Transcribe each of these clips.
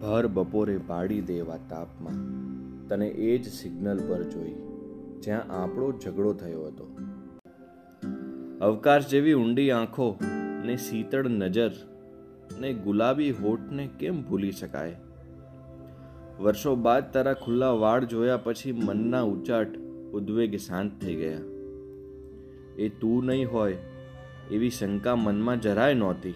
ભર બપોરે પાડી દેવા તાપમાં. તને એ જ સિગ્નલ પર જોઈ, જ્યાં આપણો ઝઘડો થયો હતો. અવકાશ જેવી ઊંડી આંખો ને શીતળ નજર ને ગુલાબી હોઠને કેમ ભૂલી શકાય? વર્ષો બાદ તારા ખુલ્લા વાળ જોયા પછી મનના ઉચાટ ઉદ્વેગ શાંત થઈ ગયા. એ તું નહીં હોય એવી શંકા મનમાં જરાય નહોતી.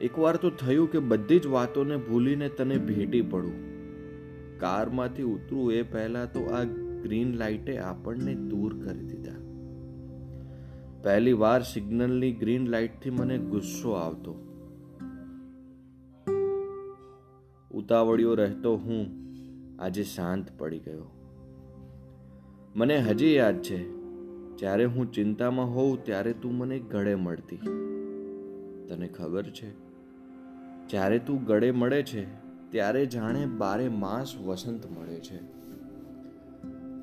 એકવાર તો થયું કે બધી જ વાતોને ભૂલીને તને ભેટી પડું. કારમાંથી ઉતરું એ પહેલા તો આ ગ્રીન લાઇટે આપણને દૂર કરી દીધા. પહેલી વાર સિગ્નલની ગ્રીન લાઇટથી મને ગુસ્સો આવતો. ઉતાવળિયો રહેતો હું આજે શાંત પડી ગયો. મને હજી યાદ છે, જ્યારે હું ચિંતામાં હોઉં ત્યારે તું મને ગળે મળતી. તને ખબર છે? જ્યારે તું ગળે મળે છે, ત્યારે જાણે બારે માસ વસંત મળે છે.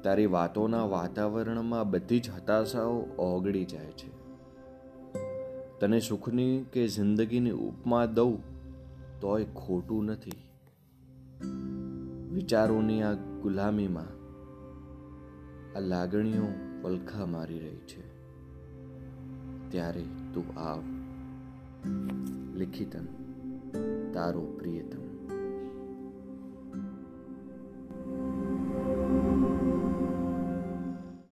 તારી વાતોના વાતાવરણમાં બધી જ હતાશાઓ ઓગળી જાય છે. તને સુખની કે જિંદગીની ઉપમા દઉં, તોય ખોટું નથી. વિચારોની આ ગુલામીમાં આ લાગણીઓ પલખા મારી રહી છે. ત્યારે તું આવ. લિખિતન તારો પ્રિયતમ